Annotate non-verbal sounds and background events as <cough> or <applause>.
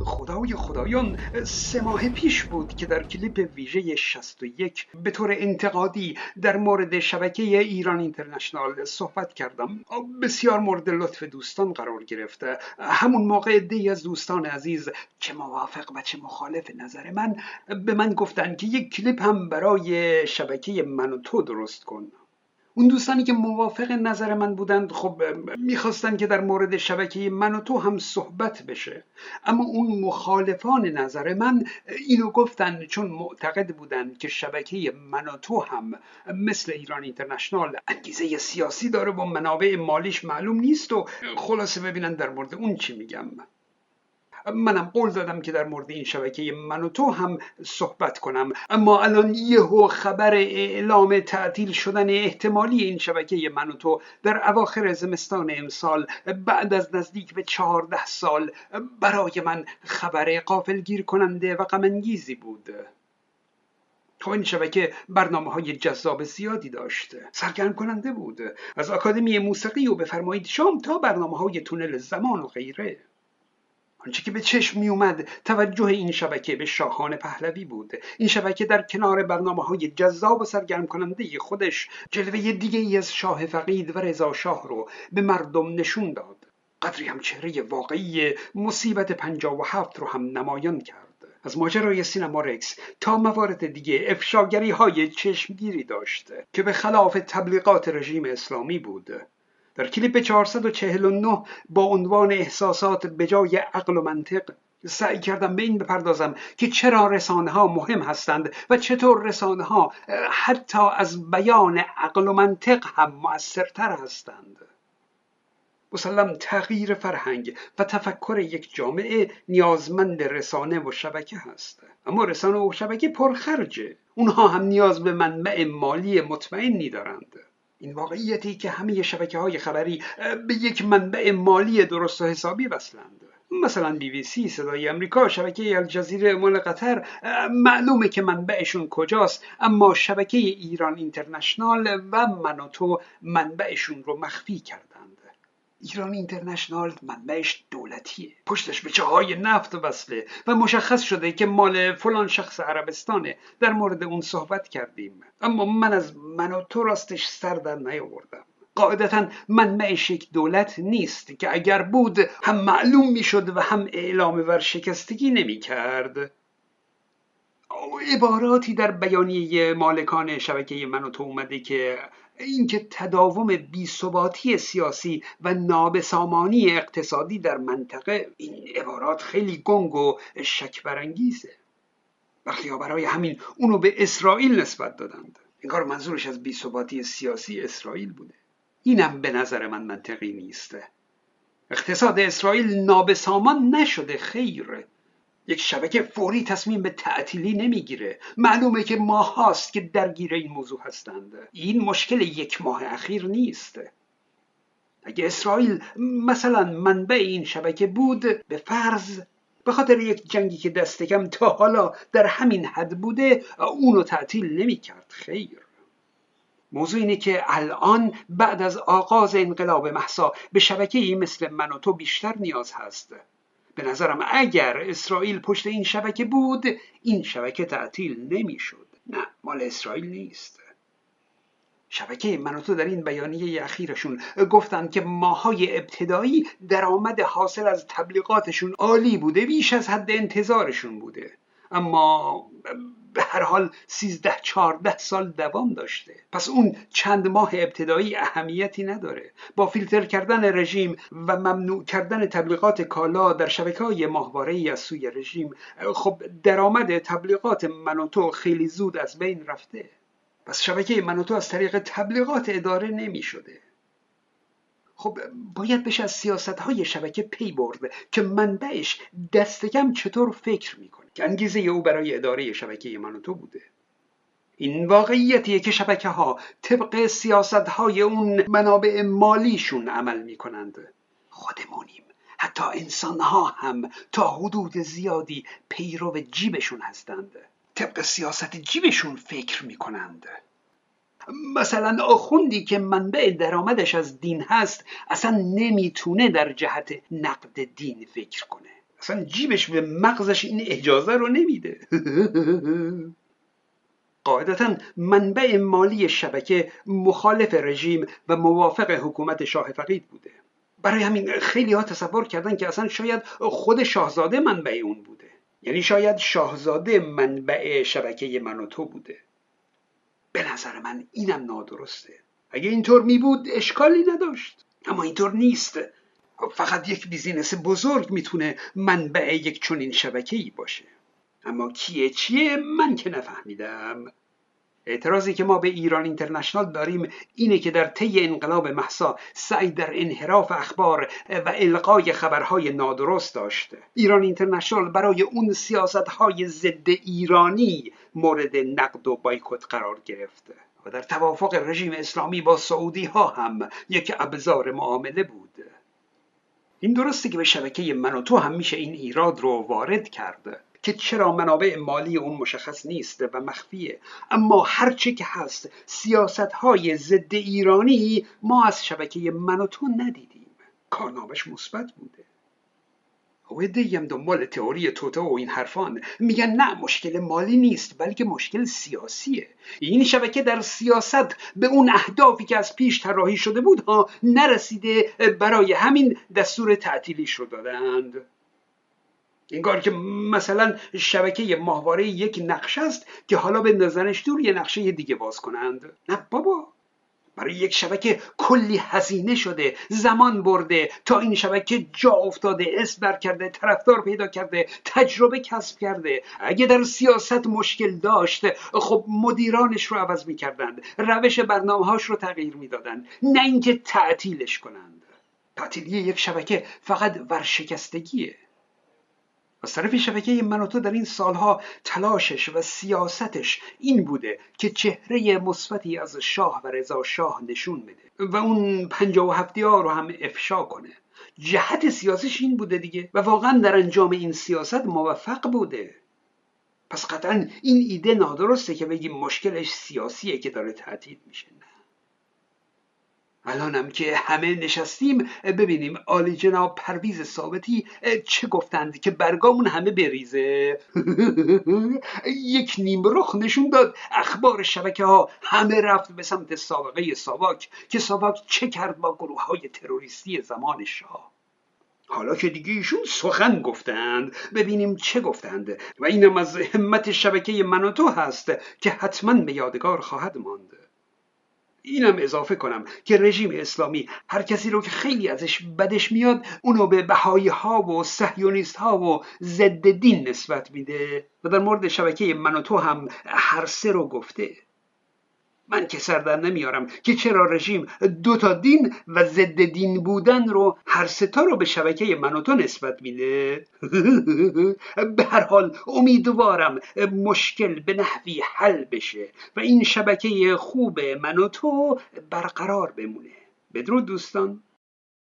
خدای خدایان سه ماه پیش بود که در کلیپ ویژه 61 به طور انتقادی در مورد شبکه ایران اینترنشنال صحبت کردم. بسیار مورد لطف دوستان قرار گرفته همون موقع دی از دوستان عزیز چه موافق و چه مخالف نظر من به من گفتن که یک کلیپ هم برای شبکه من و تو درست کن. اون دوستانی که موافق نظر من بودند خب می‌خواستن که در مورد شبکه من و تو هم صحبت بشه. اما اون مخالفان نظر من اینو گفتن چون معتقد بودند که شبکه من و تو هم مثل ایران اینترنشنال انگیزه سیاسی داره و منابع مالیش معلوم نیست و خلاصه ببینن در مورد اون چی میگم. منم قول دادم که در مورد این شبکه من و تو هم صحبت کنم. اما الان یهو خبر اعلام تعطیل شدن احتمالی این شبکه من و تو در اواخر زمستان امسال بعد از نزدیک به چهارده سال برای من خبر قافلگیر کننده و غمانگیزی بود. خب این شبکه برنامه های جذاب زیادی داشته سرگرم کننده بود. از آکادمی موسیقی و بفرمایید شام تا برنامه های تونل زمان و غیره. آنچه که به چشم می اومد توجه این شبکه به شاهان پهلوی بود. این شبکه در کنار برنامه های جذاب و سرگرم کننده خودش جلوه دیگه ای از شاه فقید و رضا شاه رو به مردم نشون داد. قدری هم چهره واقعی مصیبت پنجاه و هفت رو هم نمایان کرد. از ماجرای سینما رکس تا موارد دیگه افشاگری های چشمگیری داشته که به خلاف تبلیغات رژیم اسلامی بود. در کلیپ 449 با عنوان احساسات به جای عقل و منطق سعی کردم به این بپردازم که چرا رسانه ها مهم هستند و چطور رسانه ها حتی از بیان عقل و منطق هم مؤثرتر هستند. مسلم تغییر فرهنگ و تفکر یک جامعه نیازمند رسانه و شبکه هست. اما رسانه و شبکه پرخرجه. اونها هم نیاز به منبع مالی مطمئنی دارند. این واقعیتی که همه شبکه های خبری به یک منبع مالی درست و حسابی وصلند مثلا بی بی سی صدای امریکا شبکه الجزیره مال قطر معلومه که منبعشون کجاست اما شبکه ایران اینترنشنال و منوتو منبعشون رو مخفی کرد ایران اینترنشنال منبعش دولتیه. پشتش به چاهای نفت وصله و مشخص شده که مال فلان شخص عربستانه. در مورد اون صحبت کردیم. اما من از من و تو راستش سر در نیاوردم. قاعدتا منبعش یک دولت نیست که اگر بود هم معلوم می‌شد و هم اعلام ورشکستگی نمی‌کرد. عباراتی در بیانیه مالکان شبکه من و تو اومده که اینکه تداوم بیثباتی سیاسی و نابسامانی اقتصادی در منطقه این عبارات خیلی گنگ و شک برانگیزه برخی برای همین اونو به اسرائیل نسبت دادند. انگار منظورش از بیثباتی سیاسی اسرائیل بوده. اینم به نظر من منطقی نیسته. اقتصاد اسرائیل نابسامان نشده خیر. یک شبکه فوری تصمیم به تعطیلی نمی‌گیره. معلومه که ماه هاست که درگیر این موضوع هستند. این مشکل یک ماه اخیر نیست. اگه اسرائیل مثلا منبع این شبکه بود به فرض به خاطر یک جنگی که دست کم تا حالا در همین حد بوده اونو تعطیل نمی‌کرد. خیر. موضوع اینه که الان بعد از آغاز انقلاب محسا به شبکه مثل من و تو بیشتر نیاز هست. به نظرم اگر اسرائیل پشت این شبکه بود این شبکه تعطیل نمی‌شد. نه مال اسرائیل نیست. شبکه من تو در این بیانیه اخیرشون گفتند که ماهای ابتدایی درآمد حاصل از تبلیغاتشون عالی بوده بیش از حد انتظارشون بوده. اما به هر حال سیزده چهارده سال دوام داشته. پس اون چند ماه ابتدایی اهمیتی نداره. با فیلتر کردن رژیم و ممنوع کردن تبلیغات کالا در شبکه های ماهواره ای از سوی رژیم خب درآمد تبلیغات منوتو خیلی زود از بین رفته. پس شبکه منوتو از طریق تبلیغات اداره نمی شده خب باید بشه از سیاست های شبکه پی برده که منبعش دستکم چطور فکر می‌کنه. که انگیزه او برای اداره شبکه من و تو بوده. این واقعیتیه که شبکه ها طبق سیاست های اون منابع مالیشون عمل می‌کنند. خودمونیم. حتی انسان ها هم تا حدود زیادی پیرو جیبشون هستند. طبق سیاست جیبشون فکر می‌کنند. مثلا آخوندی که منبع درآمدش از دین هست اصلا نمی‌تونه در جهت نقد دین فکر کنه. اصلا جیبش به مغزش این اجازه رو نمیده. <laughs> قاعدتا منبع مالی شبکه مخالف رژیم و موافق حکومت شاه فقید بوده. برای همین خیلی ها تصور کردن که اصلا شاید خود شاهزاده منبع اون بوده. یعنی شاید شاهزاده منبع شبکه من و تو بوده. به نظر من اینم نادرسته. اگه اینطور می بود اشکالی نداشت. اما اینطور نیست. فقط یک business بزرگ می‌تونه منبع یک چنین شبکه ای باشه. اما کیه چیه من که نفهمیدم. اعتراضی که ما به ایران اینترنشنال داریم اینه که در طی انقلاب مهسا سعی در انحراف اخبار و القای خبرهای نادرست داشته. ایران اینترنشنال برای اون سیاستهای ضد ایرانی مورد نقد و بایکوت قرار گرفته. و در توافق رژیم اسلامی با سعودی ها هم یک ابزار معامله بود. این درسته که به شبکه من و تو هم میشه این ایراد رو وارد کرده که چرا منابع مالی اون مشخص نیست و مخفیه. اما هرچه که هست سیاست های ضد ایرانی ما از شبکه من و تو ندیدیم. کارنامش مثبت بوده. و هم دنبال تئوری توته و این حرفان. میگن نه مشکل مالی نیست بلکه مشکل سیاسیه. این شبکه در سیاست به اون اهدافی که از پیش طراحی شده بود ها نرسیده برای همین دستور تعطیلیش رو دادند. انگار که مثلا شبکه ماهواره یک نقشه است که حالا به نظرش دور یه نقشه دیگه باز کنند. نه بابا. برای یک شبکه کلی هزینه شده زمان برده. تا این شبکه جا افتاده اسم بر کرده طرفدار پیدا کرده تجربه کسب کرده. اگه در سیاست مشکل داشت خب مدیرانش رو عوض می‌کردند. روش برنامه هاش رو تغییر می‌دادند. نه اینکه تعطیلش کنند. تعطیلی یک شبکه فقط ورشکستگیه. از طرف شبکه من در این سالها تلاشش و سیاستش این بوده که چهره مثبتی از شاه و رضا شاه نشون بده و اون پنجاه و هفتی ها رو هم افشا کنه. جهت سیاسیش این بوده دیگه و واقعا در انجام این سیاست موفق بوده. پس قطعا این ایده نادرسته که بگیم مشکلش سیاسیه که داره تهدید میشه. الانم که همه نشستیم ببینیم آلی جناب پرویز ثابتی چه گفتند که برگامون همه بریزه. <laughs> یک نیم رخ نشون داد اخبار شبکه ها همه رفت به سمت سابقه ساواک که ساواک چه کرد با گروه های تروریستی زمان شاه. حالا که دیگه ایشون سخن گفتند ببینیم چه گفتند. و اینم از همت شبکه من و تو هست که حتما به یادگار خواهد ماند. اینم اضافه کنم که رژیم اسلامی هر کسی رو که خیلی ازش بدش میاد اونو به بهایی ها و سهیونیست ها و ضد دین نسبت میده و در مورد شبکه من و تو هم هر سه رو گفته. من که سردر نمیارم که چرا رژیم دو تا دین و ضد دین بودن رو هر ستا رو به شبکه من و تو نسبت میده؟ <laughs> به هر حال امیدوارم مشکل به نحوی حل بشه و این شبکه خوب من تو برقرار بمونه. بدرود دوستان.